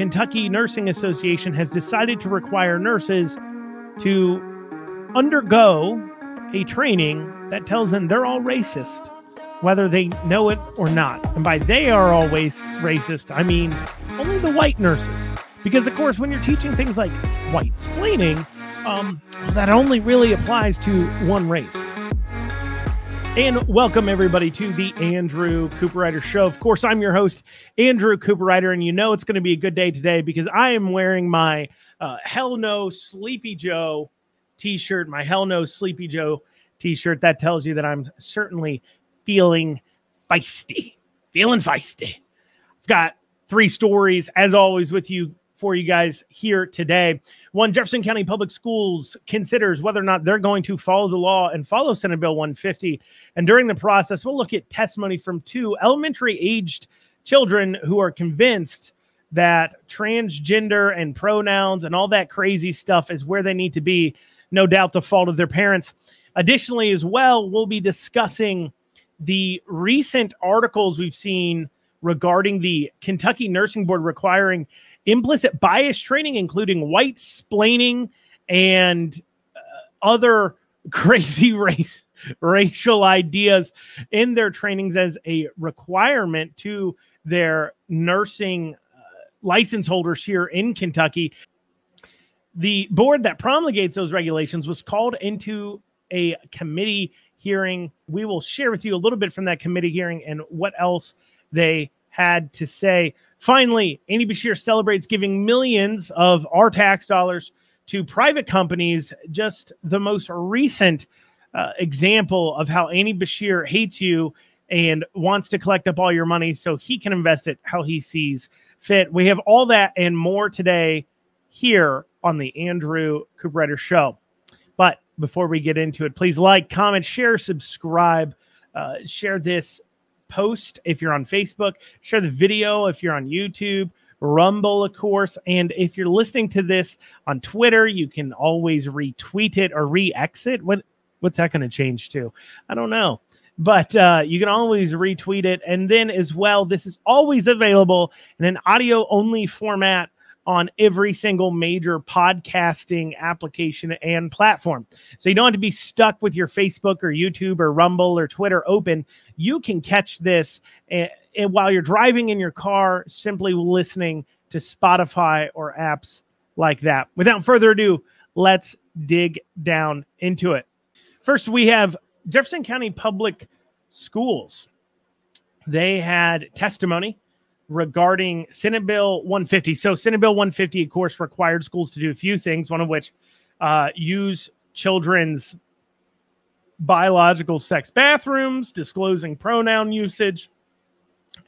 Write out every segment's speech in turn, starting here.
Kentucky Nursing Association has decided to require nurses to undergo a training that tells them they're all racist, whether they know it or not. And by they are always racist, I mean only the white nurses. Because, of course, when you're teaching things like white splaining, um, that only really applies to one race. And welcome everybody to the Andrew Cooperrider Show. Of course, I'm your host, Andrew Cooperrider, and you know it's going to be a good day today because I am wearing my uh, Hell No Sleepy Joe t-shirt, my Hell No Sleepy Joe t-shirt. That tells you that I'm certainly feeling feisty, feeling feisty. I've got three stories as always with you for you guys here today. One, Jefferson County Public Schools considers whether or not they're going to follow the law and follow Senate Bill 150. And during the process, we'll look at testimony from two elementary aged children who are convinced that transgender and pronouns and all that crazy stuff is where they need to be. No doubt the fault of their parents. Additionally, as well, we'll be discussing the recent articles we've seen regarding the Kentucky Nursing Board requiring implicit bias training, including white splaining and uh, other crazy race racial ideas in their trainings as a requirement to their nursing uh, license holders here in Kentucky. The board that promulgates those regulations was called into a committee hearing. We will share with you a little bit from that committee hearing and what else they had to say. Finally, Andy Beshear celebrates giving millions of our tax dollars to private companies. Just the most recent uh, example of how Andy Beshear hates you and wants to collect up all your money so he can invest it how he sees fit. We have all that and more today here on the Andrew Cooperrider Show. But before we get into it, please like, comment, share, subscribe, uh, share this post if you're on Facebook, share the video if you're on YouTube, Rumble, of course. And if you're listening to this on Twitter, you can always retweet it or re exit. What, what's that going to change to? I don't know. But uh, you can always retweet it. And then, as well, this is always available in an audio only format on every single major podcasting application and platform. So you don't have to be stuck with your Facebook or YouTube or Rumble or Twitter open. You can catch this and, eh, eh, while you're driving in your car, simply listening to Spotify or apps like that. Without further ado, let's dig down into it. First, we have Jefferson County Public Schools. They had testimony regarding Senate Bill 150. So, Senate Bill 150, of course, required schools to do a few things, one of which uh, use children's biological sex bathrooms, disclosing pronoun usage,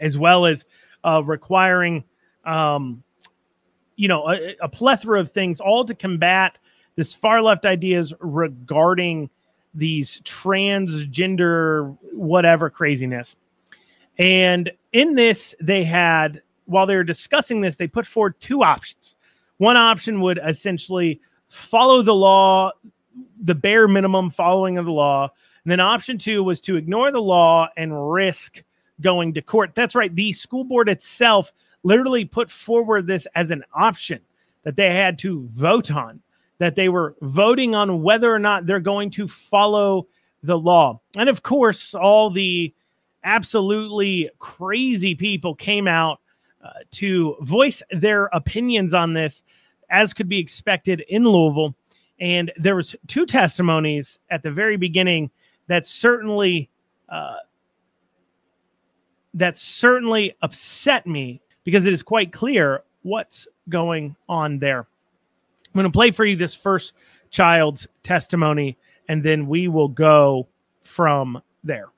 as well as uh, requiring, um, you know, a, a plethora of things, all to combat this far left ideas regarding these transgender whatever craziness. And in this, they had, while they were discussing this, they put forward two options. One option would essentially follow the law, the bare minimum following of the law. And then option two was to ignore the law and risk going to court. That's right. The school board itself literally put forward this as an option that they had to vote on, that they were voting on whether or not they're going to follow the law. And of course, all the absolutely crazy people came out uh, to voice their opinions on this, as could be expected in Louisville. And there was two testimonies at the very beginning that certainly uh, that certainly upset me because it is quite clear what's going on there. I'm going to play for you this first child's testimony, and then we will go from there.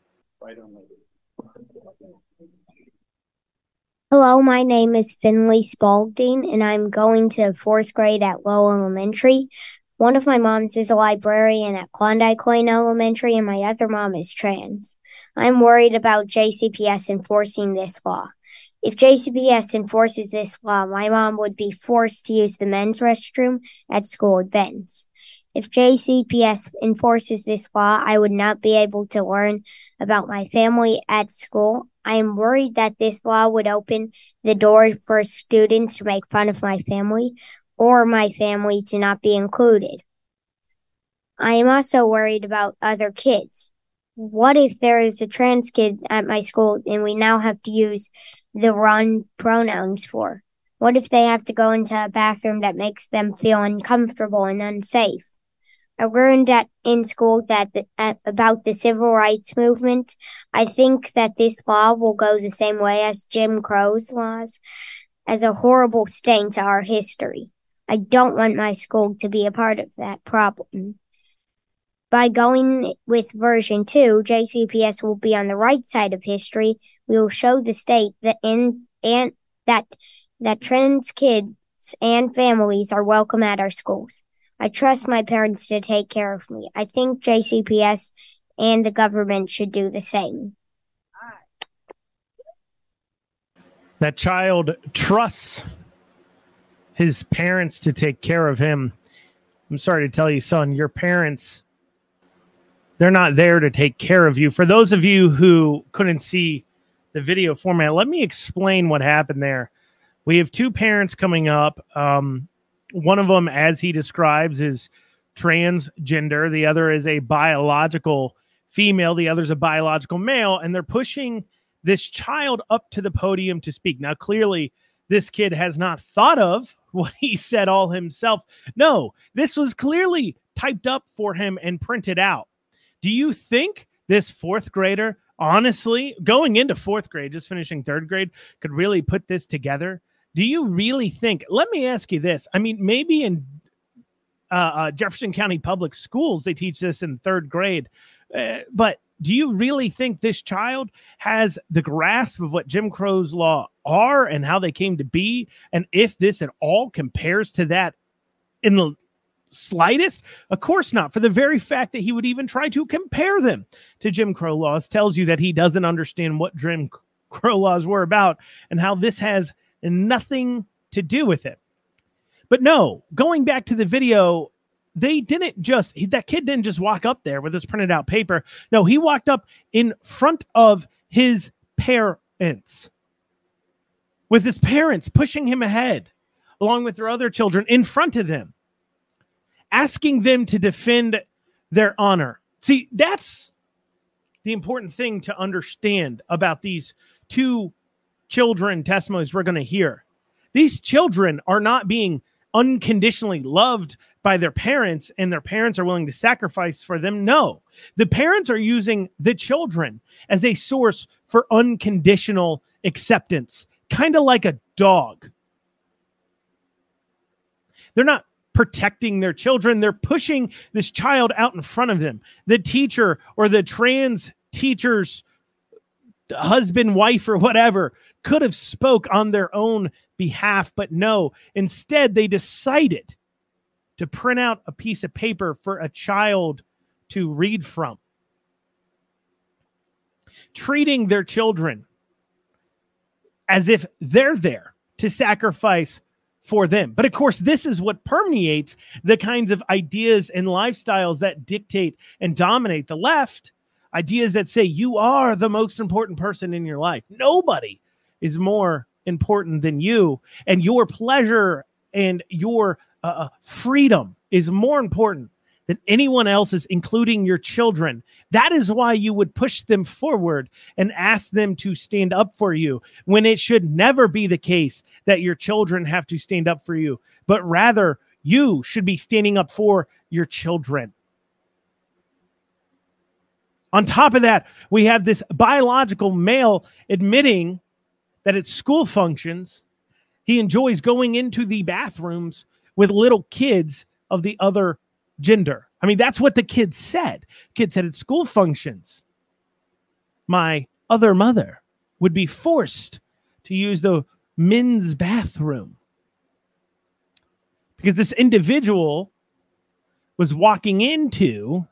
Right on Hello, my name is Finley Spalding, and I'm going to fourth grade at Lowe Elementary. One of my moms is a librarian at Klondike Lane Elementary, and my other mom is trans. I'm worried about JCPS enforcing this law. If JCPS enforces this law, my mom would be forced to use the men's restroom at school events. If JCPS enforces this law, I would not be able to learn about my family at school I am worried that this law would open the door for students to make fun of my family or my family to not be included. I am also worried about other kids. What if there is a trans kid at my school and we now have to use the wrong pronouns for? What if they have to go into a bathroom that makes them feel uncomfortable and unsafe? I learned at in school that the, about the civil rights movement. I think that this law will go the same way as Jim Crow's laws, as a horrible stain to our history. I don't want my school to be a part of that problem. By going with version 2, JCPS will be on the right side of history. We will show the state that in and that that trans kids and families are welcome at our schools. I trust my parents to take care of me. I think JCPS and the government should do the same. That child trusts his parents to take care of him. I'm sorry to tell you, son, your parents, they're not there to take care of you. For those of you who couldn't see the video format, let me explain what happened there. We have two parents coming up. Um, one of them, as he describes, is transgender. The other is a biological female. The other is a biological male. And they're pushing this child up to the podium to speak. Now, clearly, this kid has not thought of what he said all himself. No, this was clearly typed up for him and printed out. Do you think this fourth grader, honestly, going into fourth grade, just finishing third grade, could really put this together? Do you really think? Let me ask you this. I mean, maybe in uh, uh, Jefferson County Public Schools they teach this in third grade, uh, but do you really think this child has the grasp of what Jim Crow's law are and how they came to be, and if this at all compares to that in the slightest? Of course not. For the very fact that he would even try to compare them to Jim Crow laws tells you that he doesn't understand what Jim Crow laws were about and how this has and nothing to do with it. But no, going back to the video, they didn't just that kid didn't just walk up there with his printed out paper. No, he walked up in front of his parents with his parents pushing him ahead along with their other children in front of them asking them to defend their honor. See, that's the important thing to understand about these two children testimonies we're going to hear. These children are not being unconditionally loved by their parents and their parents are willing to sacrifice for them. No, the parents are using the children as a source for unconditional acceptance, kind of like a dog. They're not protecting their children, they're pushing this child out in front of them. The teacher or the trans teacher's husband, wife, or whatever could have spoke on their own behalf, but no. Instead, they decided to print out a piece of paper for a child to read from. Treating their children as if they're there to sacrifice for them. But of course, this is what permeates the kinds of ideas and lifestyles that dictate and dominate the left. Ideas that say you are the most important person in your life. Nobody is more important than you, and your pleasure and your uh, uh, freedom is more important than anyone else's, including your children. That is why you would push them forward and ask them to stand up for you when it should never be the case that your children have to stand up for you, but rather you should be standing up for your children. On top of that, we have this biological male admitting that at school functions, he enjoys going into the bathrooms with little kids of the other gender. I mean, that's what the kid said. Kid said at school functions, my other mother would be forced to use the men's bathroom because this individual was walking into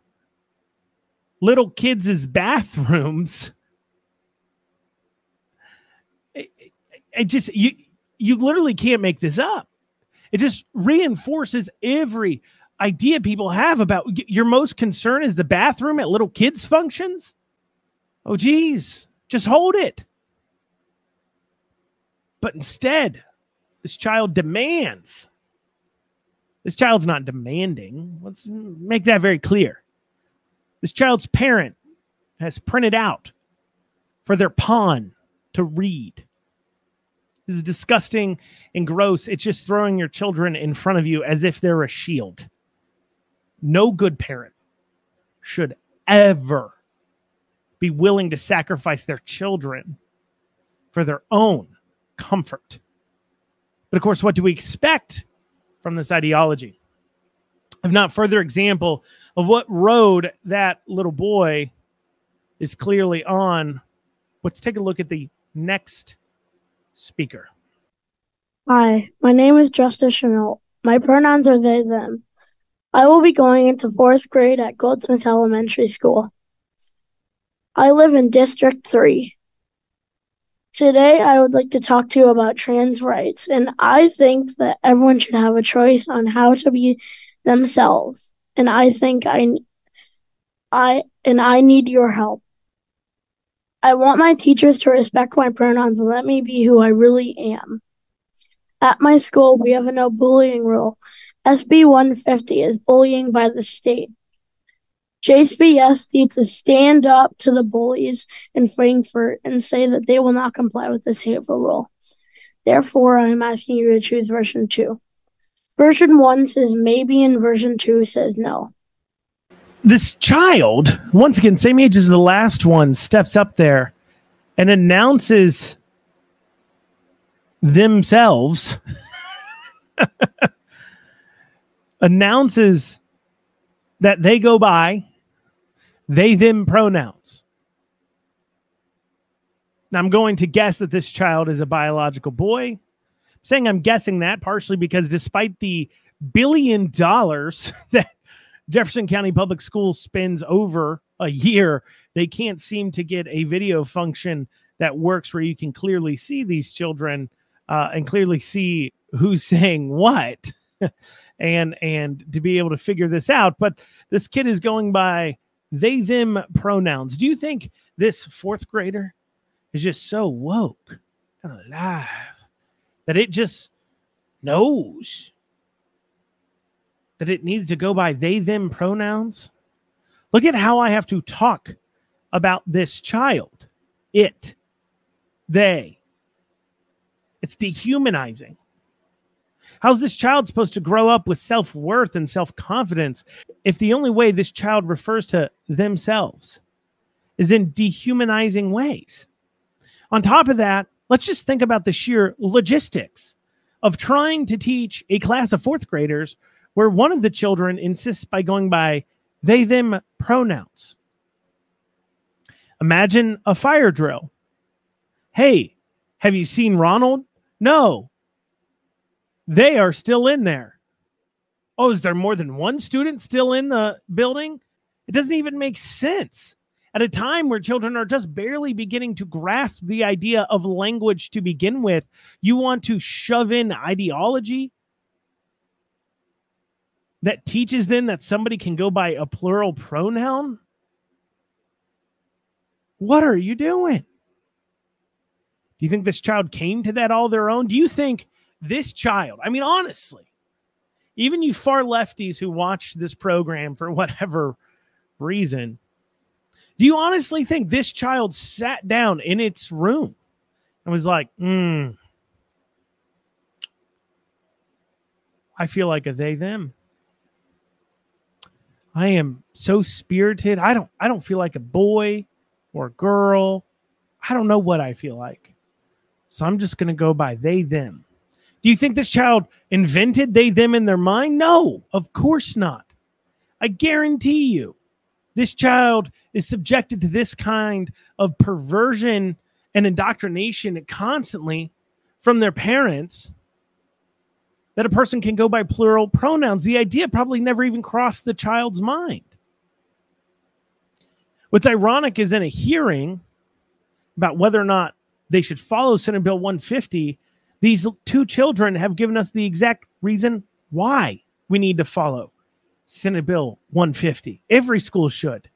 little kids' bathrooms it just you you literally can't make this up. It just reinforces every idea people have about your most concern is the bathroom at little kids functions. Oh geez, just hold it. But instead, this child demands. This child's not demanding. Let's make that very clear. This child's parent has printed out for their pawn to read. This is disgusting and gross. It's just throwing your children in front of you as if they're a shield. No good parent should ever be willing to sacrifice their children for their own comfort. But of course, what do we expect from this ideology? If not further example of what road that little boy is clearly on, let's take a look at the next speaker. Hi, my name is Justice Chenault. My pronouns are they, them. I will be going into fourth grade at Goldsmith Elementary School. I live in District 3. Today, I would like to talk to you about trans rights, and I think that everyone should have a choice on how to be themselves. And I think I, I, and I need your help. I want my teachers to respect my pronouns and let me be who I really am. At my school, we have a no bullying rule. SB 150 is bullying by the state. JCPS needs to stand up to the bullies in Frankfort and say that they will not comply with this hateful rule. Therefore, I am asking you to choose version 2. Version 1 says maybe, and version 2 says no. This child, once again, same age as the last one, steps up there and announces themselves, announces that they go by they them pronouns. Now, I'm going to guess that this child is a biological boy. Saying I'm guessing that partially because despite the billion dollars that Jefferson County Public Schools spends over a year, they can't seem to get a video function that works where you can clearly see these children uh, and clearly see who's saying what and and to be able to figure this out. But this kid is going by they them pronouns. Do you think this fourth grader is just so woke? And alive that it just knows that it needs to go by they them pronouns? Look at how I have to talk about this child. It, they. It's dehumanizing. How's this child supposed to grow up with self worth and self confidence if the only way this child refers to themselves is in dehumanizing ways? On top of that, let's just think about the sheer logistics of trying to teach a class of fourth graders where one of the children insists by going by they them pronouns. Imagine a fire drill. Hey, have you seen Ronald? No. They are still in there. Oh, is there more than one student still in the building? It doesn't even make sense. At a time where children are just barely beginning to grasp the idea of language to begin with, you want to shove in ideology that teaches them that somebody can go by a plural pronoun? What are you doing? Do you think this child came to that all their own? Do you think this child, I mean, honestly, even you far lefties who watch this program for whatever reason, do you honestly think this child sat down in its room and was like, hmm, I feel like a they them. I am so spirited. I don't I don't feel like a boy or a girl. I don't know what I feel like. So I'm just going to go by they them. Do you think this child invented they them in their mind? No, of course not. I guarantee you, this child is subjected to this kind of perversion and indoctrination constantly from their parents that a person can go by plural pronouns. The idea probably never even crossed the child's mind. What's ironic is in a hearing about whether or not they should follow Senate Bill 150, these two children have given us the exact reason why we need to follow Senate Bill 150. Every school should,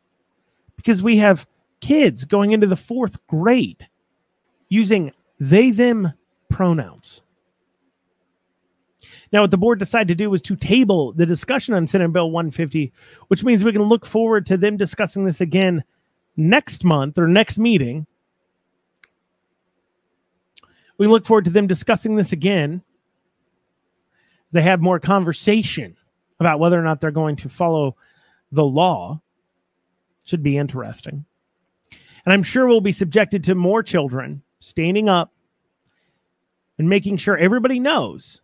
because we have kids going into the fourth grade using they them pronouns. Now, what the board decided to do was to table the discussion on Senate Bill 150, which means we can look forward to them discussing this again next month or next meeting. We look forward to them discussing this again as they have more conversation about whether or not they're going to follow the law. Should be interesting. And I'm sure we'll be subjected to more children standing up and making sure everybody knows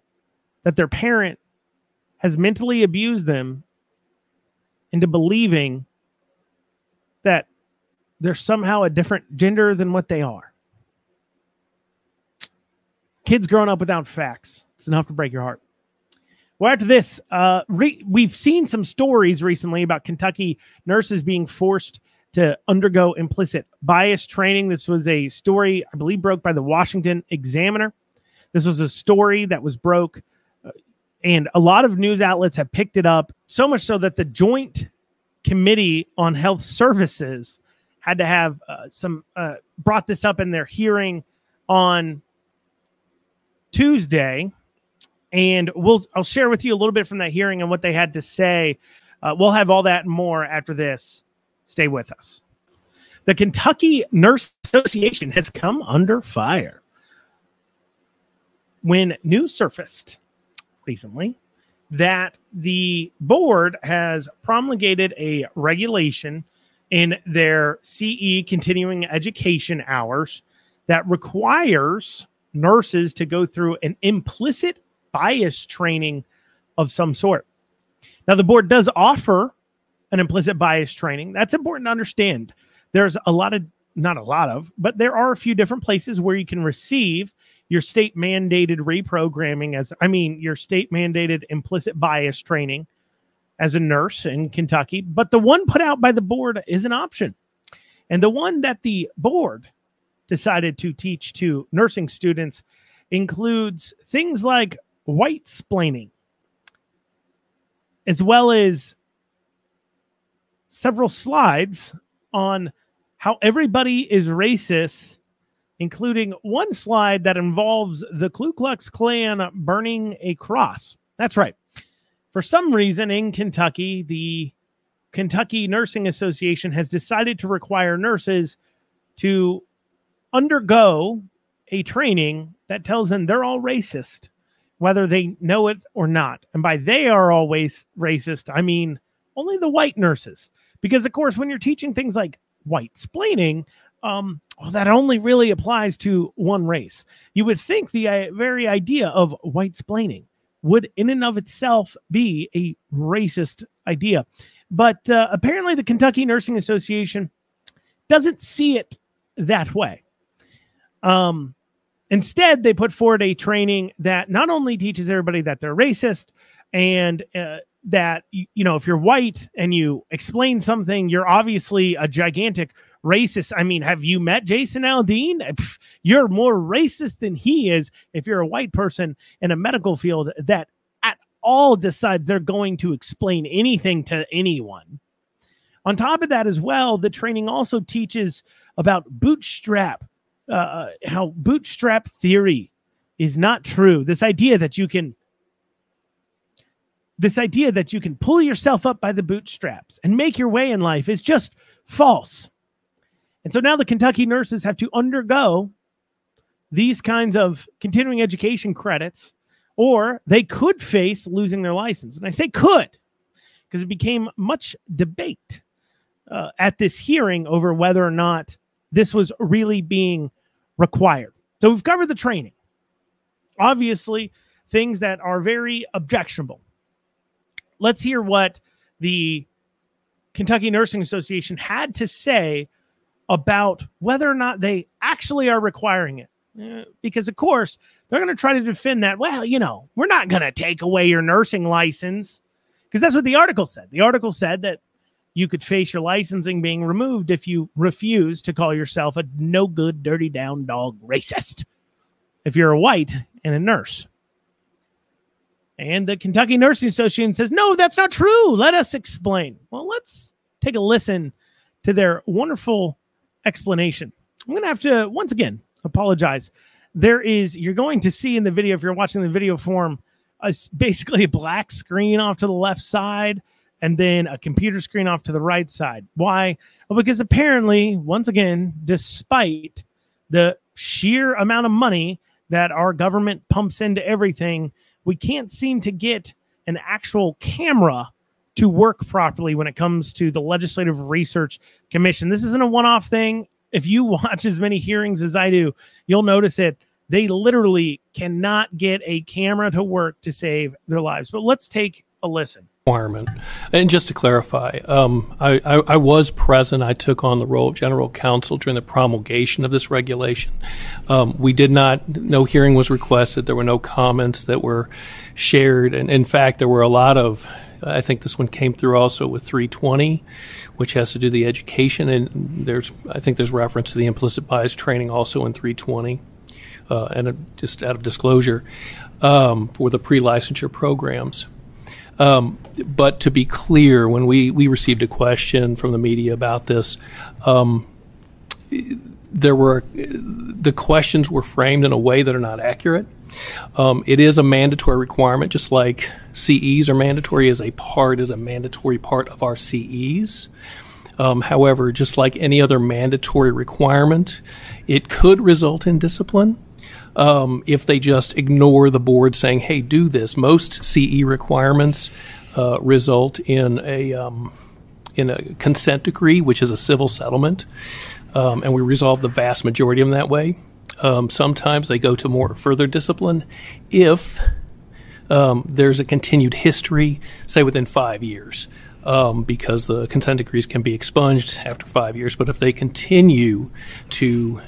that their parent has mentally abused them into believing that they're somehow a different gender than what they are. Kids growing up without facts. It's enough to break your heart. Well, after this, uh, re- we've seen some stories recently about Kentucky nurses being forced to undergo implicit bias training. This was a story, I believe, broke by the Washington Examiner. This was a story that was broke, uh, and a lot of news outlets have picked it up, so much so that the Joint Committee on Health Services had to have uh, some uh, brought this up in their hearing on Tuesday, and we'll I'll share with you a little bit from that hearing and what they had to say. Uh, we'll have all that and more after this. Stay with us. The Kentucky Nurse Association has come under fire when news surfaced recently that the board has promulgated a regulation in their CE continuing education hours that requires nurses to go through an implicit bias training of some sort. Now, the board does offer an implicit bias training. That's important to understand. There's a lot of, not a lot of, but there are a few different places where you can receive your state mandated reprogramming as, I mean, your state mandated implicit bias training as a nurse in Kentucky. But the one put out by the board is an option. And the one that the board decided to teach to nursing students includes things like white splaining, as well as several slides on how everybody is racist, including one slide that involves the Ku Klux Klan burning a cross. That's right. For some reason in Kentucky, the Kentucky Nursing Association has decided to require nurses to undergo a training that tells them they're all racist, whether they know it or not. And by they are always racist, I mean only the white nurses. Because, of course, when you're teaching things like white splaining, um, well, that only really applies to one race. You would think the uh, very idea of white splaining would, in and of itself, be a racist idea. But uh, apparently, the Kentucky Nursing Association doesn't see it that way. Um, instead, they put forward a training that not only teaches everybody that they're racist and uh, that you know if you're white and you explain something you're obviously a gigantic racist. I mean have you met jason aldean? Pff, you're more racist than he is if you're a white person in a medical field that at all decides they're going to explain anything to anyone. On top of that as well the training also teaches about bootstrap uh, uh how bootstrap theory is not true this idea that you can this idea that you can pull yourself up by the bootstraps and make your way in life is just false. And so now the Kentucky nurses have to undergo these kinds of continuing education credits, or they could face losing their license. And I say could because it became much debate uh, at this hearing over whether or not this was really being required. So we've covered the training. Obviously, things that are very objectionable let's hear what the Kentucky Nursing Association had to say about whether or not they actually are requiring it. Uh, because, of course, they're going to try to defend that. Well, you know, we're not going to take away your nursing license because that's what the article said. The article said that you could face your licensing being removed if you refuse to call yourself a no good, dirty down dog racist if you're a white and a nurse. And the Kentucky Nursing Association says, no, that's not true. Let us explain. Well, let's take a listen to their wonderful explanation. I'm going to have to, once again, apologize there is you're going to see in the video if you're watching the video form a, basically a black screen off to the left side and then a computer screen off to the right side. Why? Well, because apparently, once again, despite the sheer amount of money that our government pumps into everything, we can't seem to get an actual camera to work properly when it comes to the Legislative Research Commission. This isn't a one off thing. If you watch as many hearings as I do, you'll notice it. They literally cannot get a camera to work to save their lives. But let's take a listen requirement. And just to clarify, um, I, I, I, was present. I took on the role of general counsel during the promulgation of this regulation. Um, we did not, no hearing was requested. There were no comments that were shared. And in fact, there were a lot of, I think this one came through also with 320, which has to do the education. And there's, I think there's reference to the implicit bias training also in 320. Uh, and just out of disclosure, um, for the pre licensure programs. Um, but to be clear, when we, we received a question from the media about this, um, there were the questions were framed in a way that are not accurate. Um, it is a mandatory requirement, just like CEs are mandatory as a part is a mandatory part of our CEs. Um, however, just like any other mandatory requirement, it could result in discipline um, if they just ignore the board saying, hey, do this. Most CE requirements uh, result in a, um, in a consent decree, which is a civil settlement, um, and we resolve the vast majority of them that way. Um, sometimes they go to more further discipline if um, there's a continued history, say within five years. Um, because the consent decrees can be expunged after five years. But if they continue to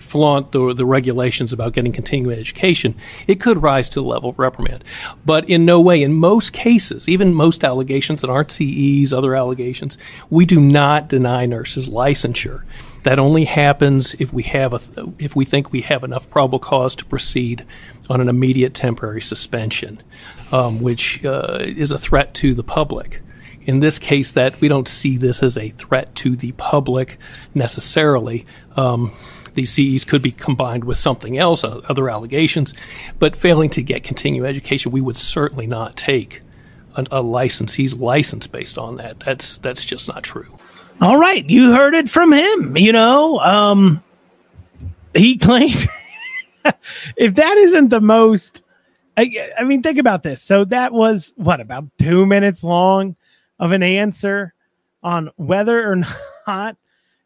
flaunt the, the regulations about getting continuing education, it could rise to the level of reprimand. But in no way, in most cases, even most allegations that aren't CEs, other allegations, we do not deny nurses licensure. That only happens if we have a, if we think we have enough probable cause to proceed on an immediate temporary suspension, um, which uh, is a threat to the public in this case that we don't see this as a threat to the public necessarily. Um, these CEs could be combined with something else, other allegations, but failing to get continuing education, we would certainly not take a, a licensee's license based on that. That's that's just not true. All right, you heard it from him. You know, um, he claimed if that isn't the most. I, I mean, think about this. So that was what about two minutes long of an answer on whether or not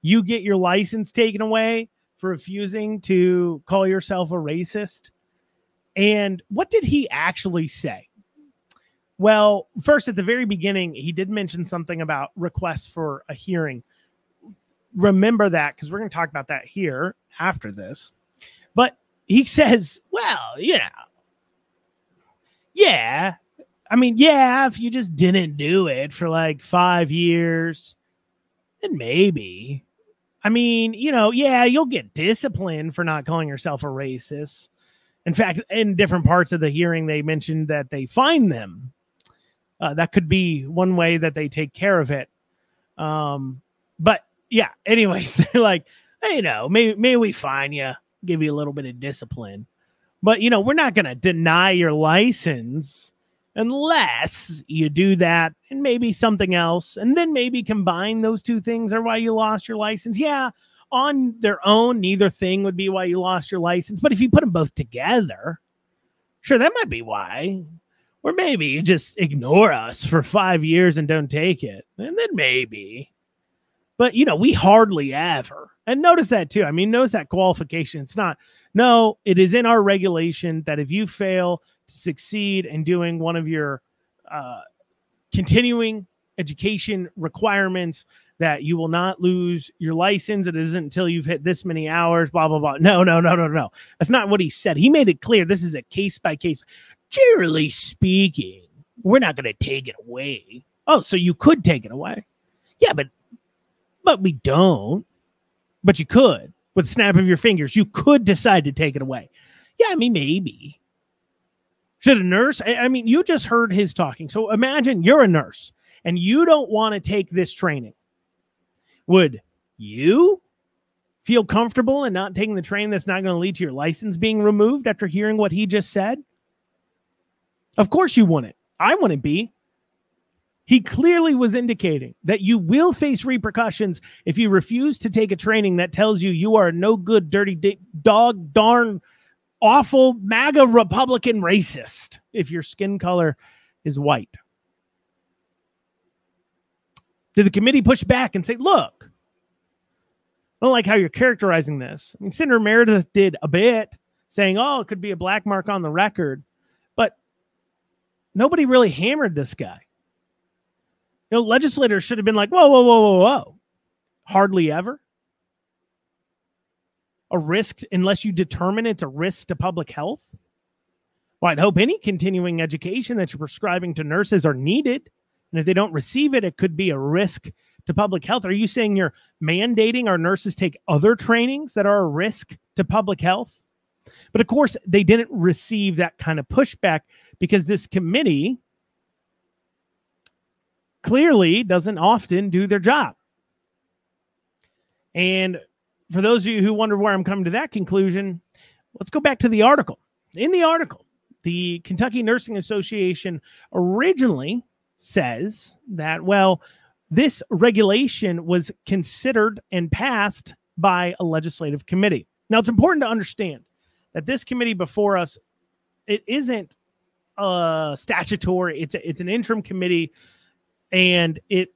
you get your license taken away for refusing to call yourself a racist. And what did he actually say? Well, first, at the very beginning, he did mention something about requests for a hearing. Remember that because we're going to talk about that here after this. But he says, well, you know, yeah. I mean, yeah, if you just didn't do it for like five years, then maybe. I mean, you know, yeah, you'll get disciplined for not calling yourself a racist. In fact, in different parts of the hearing, they mentioned that they fine them. Uh, that could be one way that they take care of it. Um, but yeah, anyways, they're like, hey, you know, maybe maybe we fine you, give you a little bit of discipline, but you know, we're not going to deny your license unless you do that and maybe something else, and then maybe combine those two things are why you lost your license. Yeah, on their own, neither thing would be why you lost your license. But if you put them both together, sure, that might be why. Or maybe you just ignore us for five years and don't take it. And then maybe. But, you know, we hardly ever. And notice that too. I mean, notice that qualification. It's not, no, it is in our regulation that if you fail to succeed in doing one of your uh, continuing education requirements that you will not lose your license. It isn't until you've hit this many hours, blah, blah, blah. No, no, no, no, no. That's not what he said. He made it clear this is a case by case. Generally speaking, we're not going to take it away. Oh, so you could take it away. Yeah, but but we don't. But you could with snap of your fingers. You could decide to take it away. Yeah, I mean maybe. Should a nurse? I mean, you just heard his talking. So imagine you're a nurse and you don't want to take this training. Would you feel comfortable in not taking the train that's not going to lead to your license being removed after hearing what he just said? Of course you wouldn't. I wouldn't be. He clearly was indicating that you will face repercussions if you refuse to take a training that tells you you are no good, dirty dog, darn, awful MAGA Republican racist if your skin color is white. Did the committee push back and say, look, I don't like how you're characterizing this? I mean, Senator Meredith did a bit saying, oh, it could be a black mark on the record, but nobody really hammered this guy. You know, legislators should have been like, whoa, whoa, whoa, whoa, whoa. Hardly ever. A risk unless you determine it's a risk to public health. Well, I'd hope any continuing education that you're prescribing to nurses are needed. And if they don't receive it, it could be a risk to public health. Are you saying you're mandating our nurses take other trainings that are a risk to public health? But of course, they didn't receive that kind of pushback because this committee clearly doesn't often do their job. And for those of you who wonder where I'm coming to that conclusion, let's go back to the article. In the article, the Kentucky Nursing Association originally says that, well, this regulation was considered and passed by a legislative committee. Now, it's important to understand that this committee before us, it isn't a statutory, it's a, it's an interim committee and it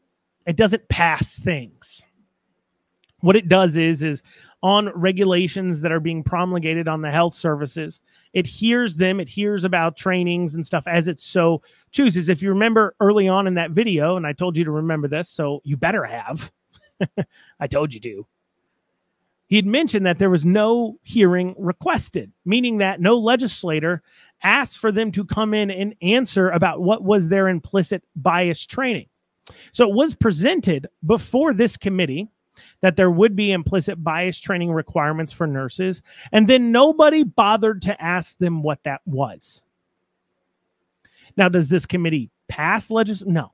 it doesn't pass things. What it does is is on regulations that are being promulgated on the health services, it hears them, it hears about trainings and stuff as it so chooses. If you remember early on in that video, and I told you to remember this, so you better have. I told you to. He had mentioned that there was no hearing requested, meaning that no legislator asked for them to come in and answer about what was their implicit bias training. So it was presented before this committee that there would be implicit bias training requirements for nurses, and then nobody bothered to ask them what that was. Now, does this committee pass legislation? No.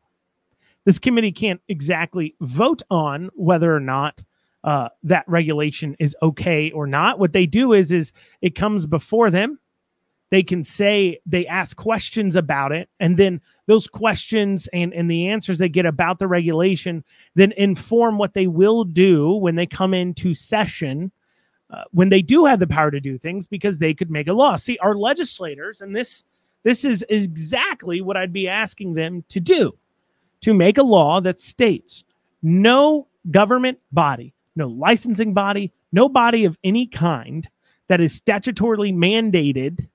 This committee can't exactly vote on whether or not uh, that regulation is okay or not. What they do is is it comes before them they can say they ask questions about it and then those questions and, and the answers they get about the regulation then inform what they will do when they come into session uh, when they do have the power to do things because they could make a law. See our legislators and this this is exactly what i'd be asking them to do to make a law that states no government body no licensing body no body of any kind that is statutorily mandated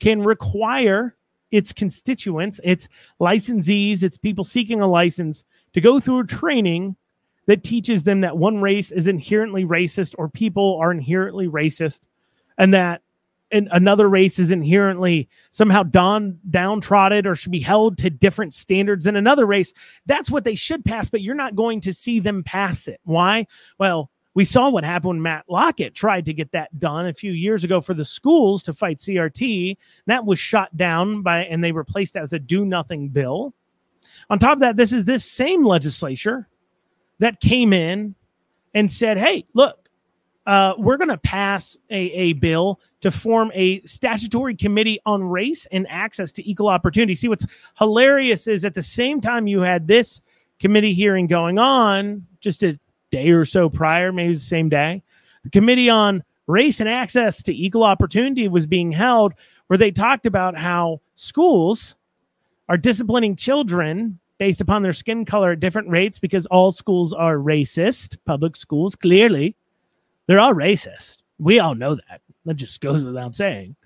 can require its constituents, its licensees, its people seeking a license to go through a training that teaches them that one race is inherently racist or people are inherently racist and that another race is inherently somehow down downtrodden or should be held to different standards than another race. That's what they should pass but you're not going to see them pass it. Why? Well we saw what happened when Matt Lockett tried to get that done a few years ago for the schools to fight CRT. That was shot down by, and they replaced that with a do nothing bill. On top of that, this is this same legislature that came in and said, hey, look, uh, we're going to pass a, a bill to form a statutory committee on race and access to equal opportunity. See, what's hilarious is at the same time you had this committee hearing going on, just to day or so prior, maybe the same day, the Committee on Race and Access to Equal Opportunity was being held where they talked about how schools are disciplining children based upon their skin color at different rates because all schools are racist. Public schools, clearly, they're all racist. We all know that. That just goes without saying.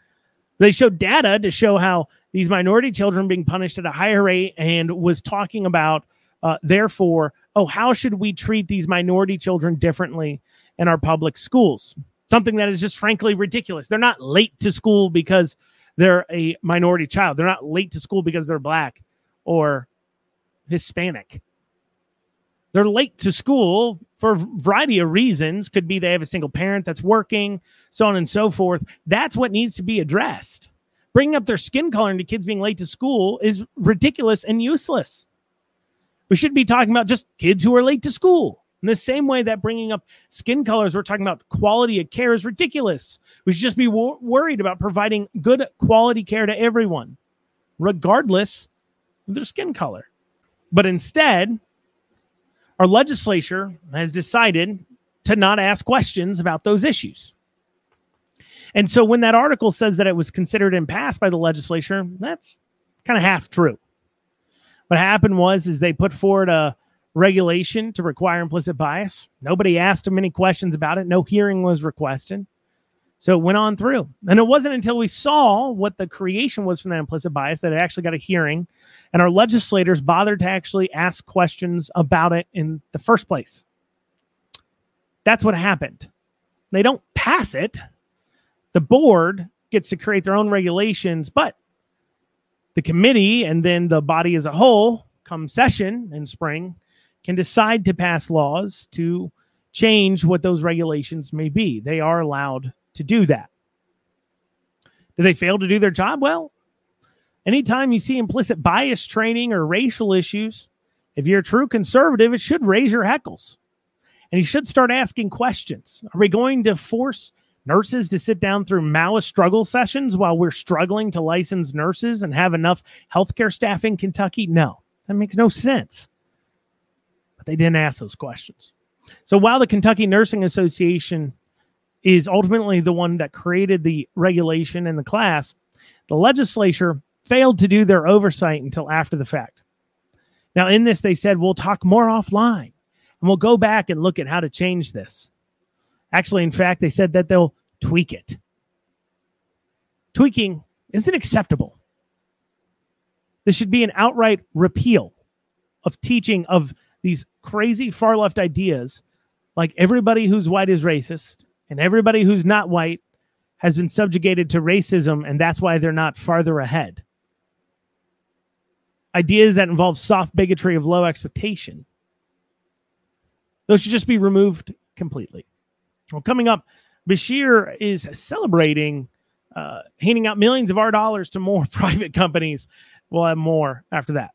They showed data to show how these minority children being punished at a higher rate and was talking about, uh, therefore, oh, how should we treat these minority children differently in our public schools? Something that is just frankly ridiculous. They're not late to school because they're a minority child. They're not late to school because they're black or Hispanic. They're late to school for a variety of reasons. Could be they have a single parent that's working, so on and so forth. That's what needs to be addressed. Bringing up their skin color into kids being late to school is ridiculous and useless. We should be talking about just kids who are late to school. In the same way that bringing up skin colors, we're talking about quality of care is ridiculous. We should just be wor- worried about providing good quality care to everyone, regardless of their skin color. But instead, our legislature has decided to not ask questions about those issues. And so when that article says that it was considered and passed by the legislature, that's kind of half true. What happened was is they put forward a regulation to require implicit bias. Nobody asked them any questions about it. No hearing was requested. So it went on through. And it wasn't until we saw what the creation was from that implicit bias that it actually got a hearing and our legislators bothered to actually ask questions about it in the first place. That's what happened. They don't pass it. The board gets to create their own regulations, but the committee and then the body as a whole, come session in spring, can decide to pass laws to change what those regulations may be. They are allowed to do that. Do they fail to do their job? Well, anytime you see implicit bias training or racial issues, if you're a true conservative, it should raise your heckles. And you should start asking questions. Are we going to force nurses to sit down through Maoist struggle sessions while we're struggling to license nurses and have enough healthcare staff in Kentucky? No, that makes no sense. But they didn't ask those questions. So while the Kentucky Nursing Association is ultimately the one that created the regulation and the class, the legislature failed to do their oversight until after the fact. Now, in this, they said, we'll talk more offline and we'll go back and look at how to change this. Actually, in fact, they said that they'll tweak it. Tweaking isn't acceptable. This should be an outright repeal of teaching of these crazy far left ideas like everybody who's white is racist and everybody who's not white has been subjugated to racism and that's why they're not farther ahead. Ideas that involve soft bigotry of low expectation. Those should just be removed completely. Well, coming up, Beshear is celebrating uh, handing out millions of our dollars to more private companies. We'll have more after that.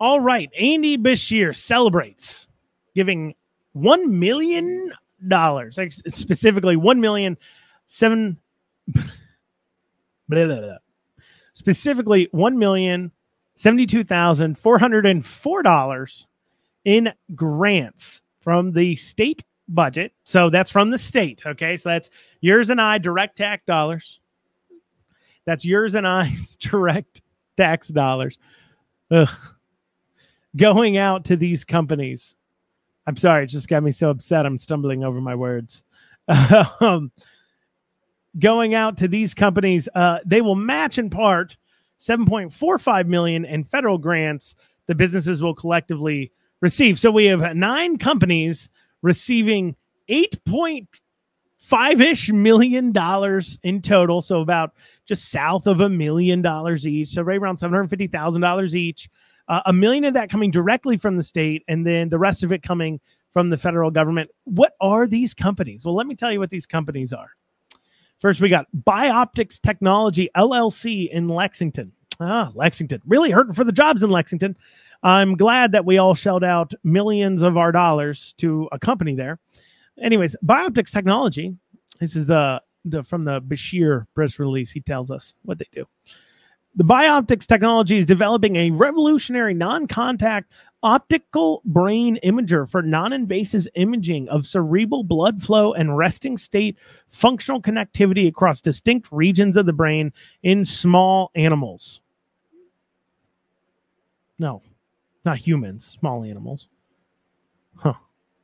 All right, Andy Beshear celebrates giving one million dollars, specifically one million seven, blah, blah, blah. specifically one million dollars in grants from the state budget. So that's from the state. Okay. So that's yours and I direct tax dollars. That's yours and I's direct tax dollars. Ugh. Going out to these companies. I'm sorry, it just got me so upset. I'm stumbling over my words. um, going out to these companies, uh, they will match in part 7.45 million in federal grants the businesses will collectively receive. So we have nine companies receiving 8.5 ish million dollars in total. So about just south of a million dollars each. So right around $750,000 each. Uh, a million of that coming directly from the state, and then the rest of it coming from the federal government. What are these companies? Well, let me tell you what these companies are. First, we got Bioptics Technology LLC in Lexington. Ah, Lexington. Really hurting for the jobs in Lexington. I'm glad that we all shelled out millions of our dollars to a company there. Anyways, Bioptics Technology. This is the the from the Beshear press release. He tells us what they do. The Bioptics technology is developing a revolutionary non-contact optical brain imager for non-invasive imaging of cerebral blood flow and resting state functional connectivity across distinct regions of the brain in small animals. No, not humans, small animals. Huh.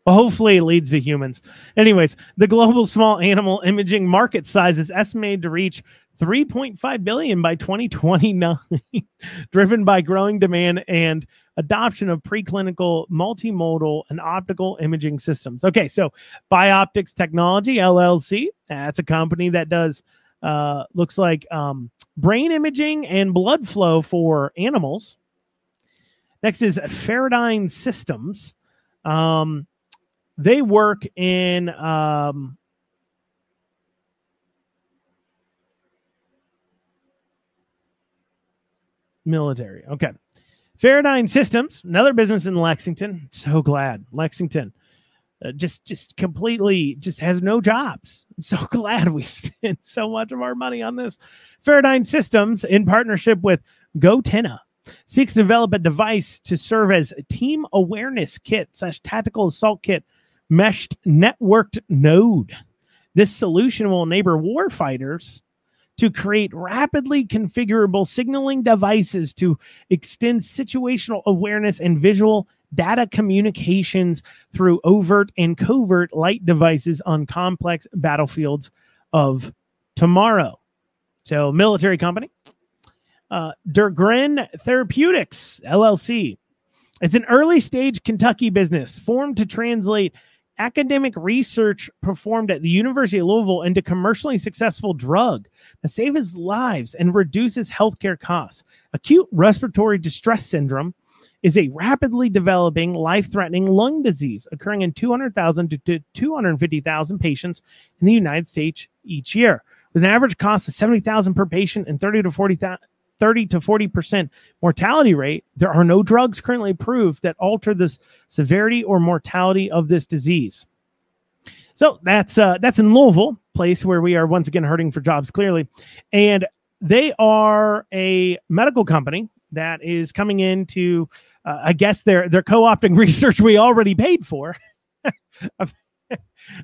Well, hopefully it leads to humans. Anyways, the global small animal imaging market size is estimated to reach 3.5 billion by 2029, driven by growing demand and adoption of preclinical multimodal and optical imaging systems. Okay, so Bioptics Technology LLC, that's a company that does uh, looks like um, brain imaging and blood flow for animals. Next is Faradyne Systems. Um, they work in um, military. Okay. Faradyne Systems, another business in Lexington. So glad. Lexington. uh, just just completely just has no jobs. I'm so glad we spent so much of our money on this. Faradyne Systems, in partnership with Gotenna, seeks to develop a device to serve as a team awareness kit slash tactical assault kit meshed networked node. This solution will enable warfighters to create rapidly configurable signaling devices to extend situational awareness and visual data communications through overt and covert light devices on complex battlefields of tomorrow. So, military company, uh, Dergren Therapeutics LLC. It's an early stage Kentucky business formed to translate academic research performed at the University of Louisville into commercially successful drug that saves lives and reduces healthcare costs. Acute respiratory distress syndrome is a rapidly developing life-threatening lung disease occurring in 200,000 to 250,000 patients in the United States each year. With an average cost of 70,000 per patient and 30 to 40,000 30 to 40% mortality rate, there are no drugs currently approved that alter the severity or mortality of this disease. So that's uh, that's in Louisville, place where we are once again hurting for jobs clearly, and they are a medical company that is coming in to, uh, I guess they're they're co-opting research we already paid for.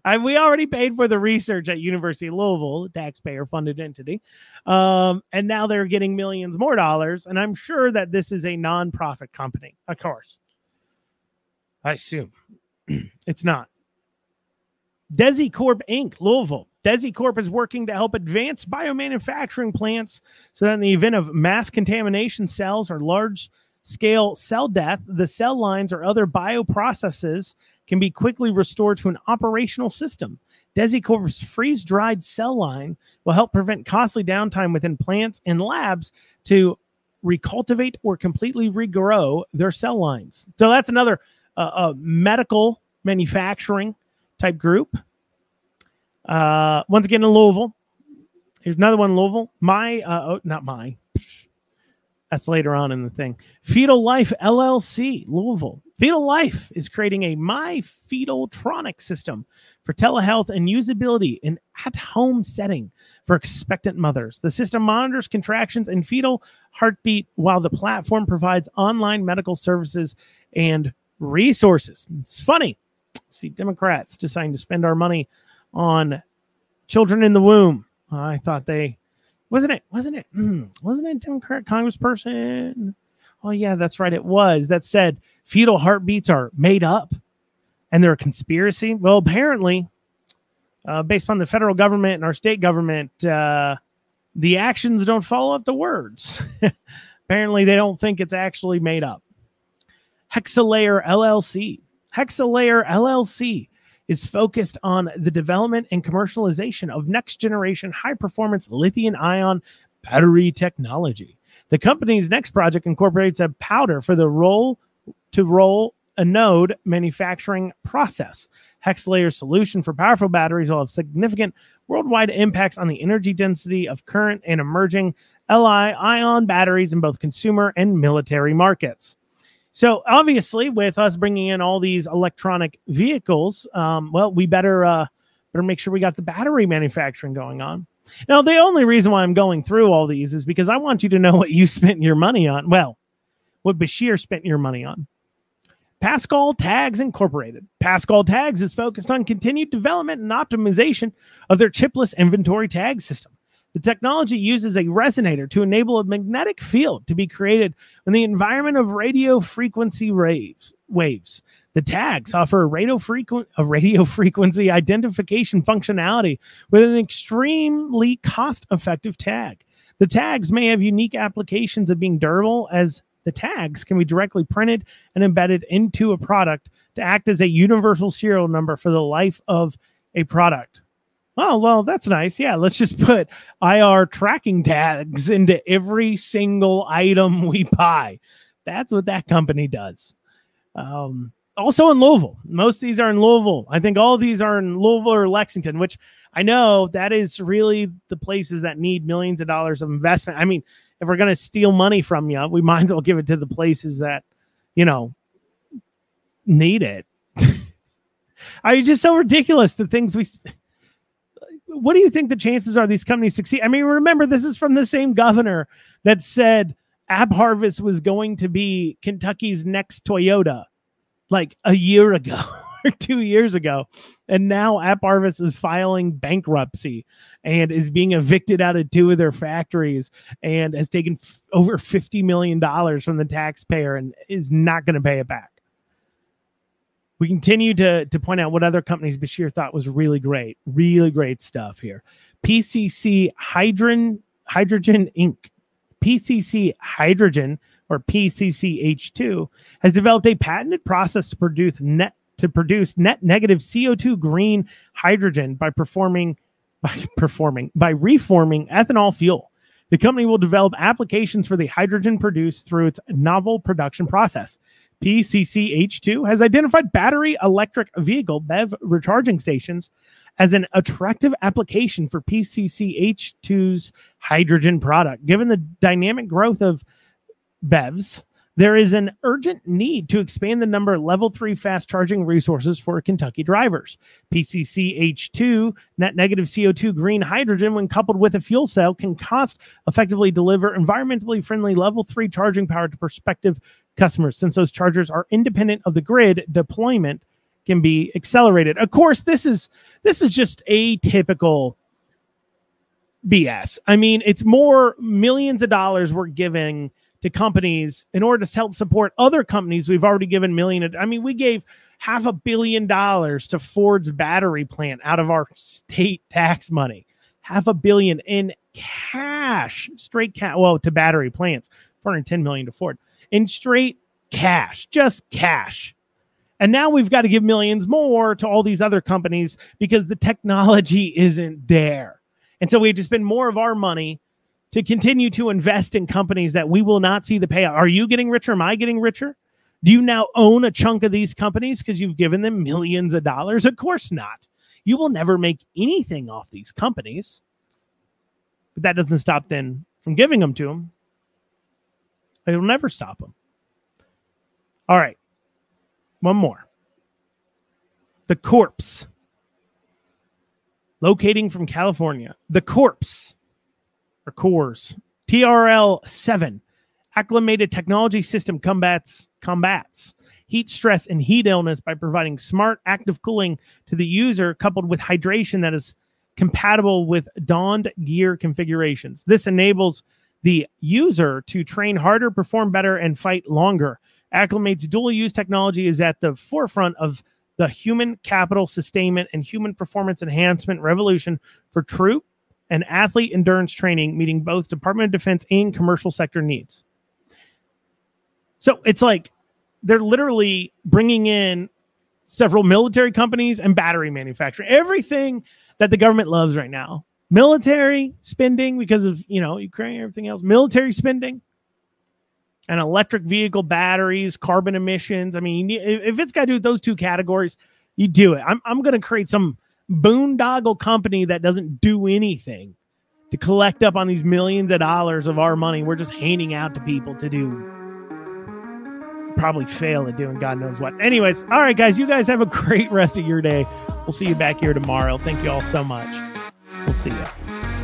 I, we already paid for the research at University of Louisville, taxpayer funded entity. Um, and now they're getting millions more dollars. And I'm sure that this is a nonprofit company, of course. I assume it's not. DesiCorp Inc., Louisville. DesiCorp is working to help advance biomanufacturing plants so that in the event of mass contamination cells or large scale cell death, the cell lines or other bioprocesses can be quickly restored to an operational system. DesiCorp's freeze dried cell line will help prevent costly downtime within plants and labs to recultivate or completely regrow their cell lines. So that's another uh, uh, medical manufacturing type group. Uh, once again in Louisville. Here's another one Louisville. My, uh, oh, not my. That's later on in the thing. Fetal Life LLC, Louisville. Fetal Life is creating a My Fetaltronic system for telehealth and usability in at-home setting for expectant mothers. The system monitors contractions and fetal heartbeat while the platform provides online medical services and resources. It's funny. See Democrats deciding to spend our money on children in the womb. I thought they wasn't it wasn't it mm, wasn't it Democrat Congressperson? Oh yeah, that's right. It was that said fetal heartbeats are made up and they're a conspiracy. Well, apparently, uh, based on the federal government and our state government, uh, the actions don't follow up the words. apparently, they don't think it's actually made up. Hexalayer LLC. Hexalayer LLC is focused on the development and commercialization of next generation high performance lithium ion battery technology. The company's next project incorporates a powder for the roll to roll anode manufacturing process. Hexalayer's solution for powerful batteries will have significant worldwide impacts on the energy density of current and emerging Li ion batteries in both consumer and military markets. So obviously, with us bringing in all these electronic vehicles, um, well, we better uh, better make sure we got the battery manufacturing going on. Now, the only reason why I'm going through all these is because I want you to know what you spent your money on. Well, what Beshear spent your money on. Pascal Tags Incorporated. Pascal Tags is focused on continued development and optimization of their chipless inventory tag system. The technology uses a resonator to enable a magnetic field to be created in the environment of radio frequency waves. Waves. The tags offer a radio, frequ- a radio frequency identification functionality with an extremely cost-effective tag. The tags may have unique applications of being durable as the tags can be directly printed and embedded into a product to act as a universal serial number for the life of a product. Oh, well, that's nice. Yeah, let's just put IR tracking tags into every single item we buy. That's what that company does. Um, also in Louisville. Most of these are in Louisville. I think all these are in Louisville or Lexington, which I know that is really the places that need millions of dollars of investment. I mean, if we're going to steal money from you, we might as well give it to the places that, you know, need it. I just so ridiculous the things we. What do you think the chances are these companies succeed? I mean, remember this is from the same governor that said AppHarvest was going to be Kentucky's next Toyota, like a year ago or two years ago, and now AppHarvest is filing bankruptcy and is being evicted out of two of their factories and has taken f- over fifty million dollars from the taxpayer and is not going to pay it back we continue to to point out what other companies Beshear thought was really great, really great stuff here. PCC Hydrogen Hydrogen Inc. PCC Hydrogen or PCCH2 has developed a patented process to produce net to produce net negative CO2 green hydrogen by performing by performing by reforming ethanol fuel. The company will develop applications for the hydrogen produced through its novel production process. PCCH2 has identified battery electric vehicle BEV recharging stations as an attractive application for PCCH2's hydrogen product. Given the dynamic growth of BEVs, there is an urgent need to expand the number of level 3 fast charging resources for Kentucky drivers. PCCH2 net negative CO2 green hydrogen when coupled with a fuel cell can cost effectively deliver environmentally friendly level 3 charging power to prospective customers. Since those chargers are independent of the grid deployment can be accelerated. Of course this is this is just atypical bs i mean it's more millions of dollars we're giving to companies in order to help support other companies. We've already given million i mean we gave half a billion dollars to ford's battery plant out of our state tax money. Half a billion in cash straight cash well to battery plants 410 million to ford in straight cash, just cash. And now we've got to give millions more to all these other companies because the technology isn't there. And so we have to spend more of our money to continue to invest in companies that we will not see the payout. Are you getting richer? Am I getting richer? Do you now own a chunk of these companies because you've given them millions of dollars? Of course not. You will never make anything off these companies. But that doesn't stop then from giving them to them. It'll never stop them. All right. One more. The corpse. Locating from California. The corpse or cores. TRL 7. Acclimated technology system combats combats heat stress and heat illness by providing smart active cooling to the user coupled with hydration that is compatible with donned gear configurations. This enables the user to train harder, perform better, and fight longer. Acclimate's dual use technology is at the forefront of the human capital sustainment and human performance enhancement revolution for troop and athlete endurance training, meeting both Department of Defense and commercial sector needs. So it's like they're literally bringing in several military companies and battery manufacturing, everything that the government loves right now military spending because of you know Ukraine, everything else, military spending, and electric vehicle batteries, carbon emissions. I mean, if it's got to do with those two categories, you do it. I'm I'm going to create some boondoggle company that doesn't do anything to collect up on these millions of dollars of our money. We're just handing out to people to do. Probably fail at doing God knows what. Anyways, all right, guys, you guys have a great rest of your day. We'll see you back here tomorrow. Thank you all so much. We'll see you.